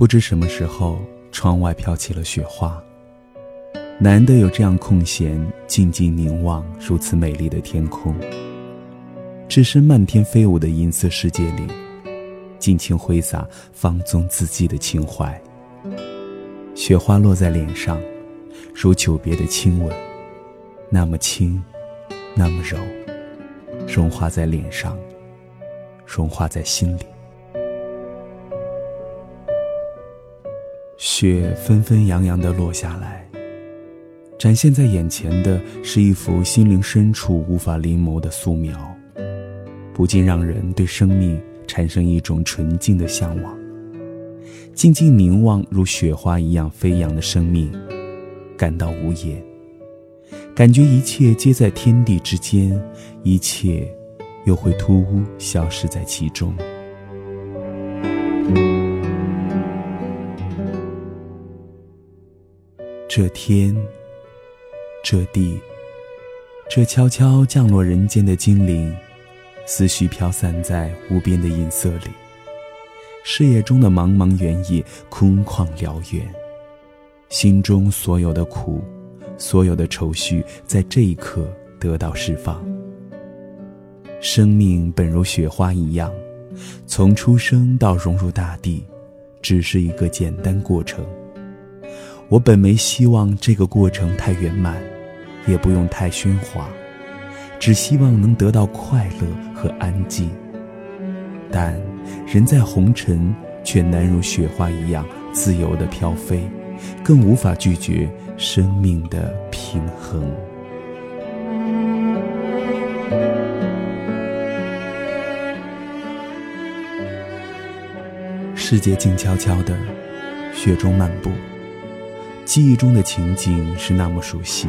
不知什么时候，窗外飘起了雪花。难得有这样空闲，静静凝望如此美丽的天空。置身漫天飞舞的银色世界里，尽情挥洒放纵自己的情怀。雪花落在脸上，如久别的亲吻，那么轻，那么柔，融化在脸上，融化在心里。雪纷纷扬扬地落下来，展现在眼前的是一幅心灵深处无法临摹的素描，不禁让人对生命产生一种纯净的向往。静静凝望如雪花一样飞扬的生命，感到无言，感觉一切皆在天地之间，一切又会突兀消失在其中。这天，这地，这悄悄降落人间的精灵，思绪飘散在无边的银色里。视野中的茫茫原野空旷辽远，心中所有的苦，所有的愁绪，在这一刻得到释放。生命本如雪花一样，从出生到融入大地，只是一个简单过程。我本没希望这个过程太圆满，也不用太喧哗，只希望能得到快乐和安静。但人在红尘，却难如雪花一样自由的飘飞，更无法拒绝生命的平衡。世界静悄悄的，雪中漫步。记忆中的情景是那么熟悉，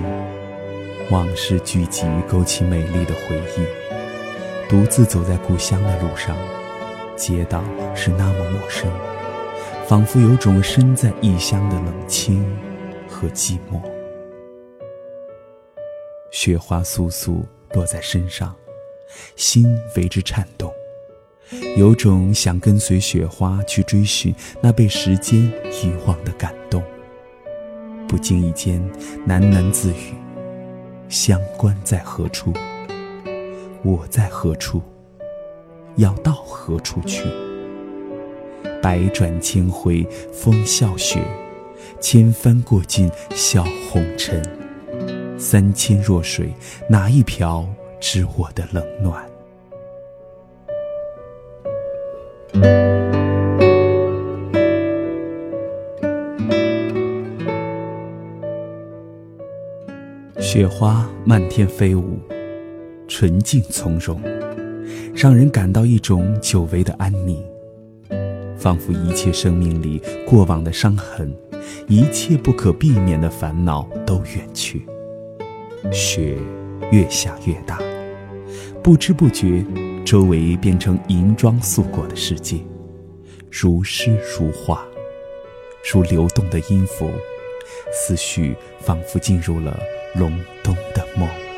往事聚集，勾起美丽的回忆。独自走在故乡的路上，街道是那么陌生，仿佛有种身在异乡的冷清和寂寞。雪花簌簌落在身上，心为之颤动，有种想跟随雪花去追寻那被时间遗忘的感动。不经意间，喃喃自语：“相关在何处？我在何处？要到何处去？百转千回风笑雪，千帆过尽笑红尘。三千弱水，哪一瓢知我的冷暖？”雪花漫天飞舞，纯净从容，让人感到一种久违的安宁，仿佛一切生命里过往的伤痕，一切不可避免的烦恼都远去。雪越下越大，不知不觉，周围变成银装素裹的世界，如诗如画，如流动的音符，思绪仿佛进入了。隆冬的梦。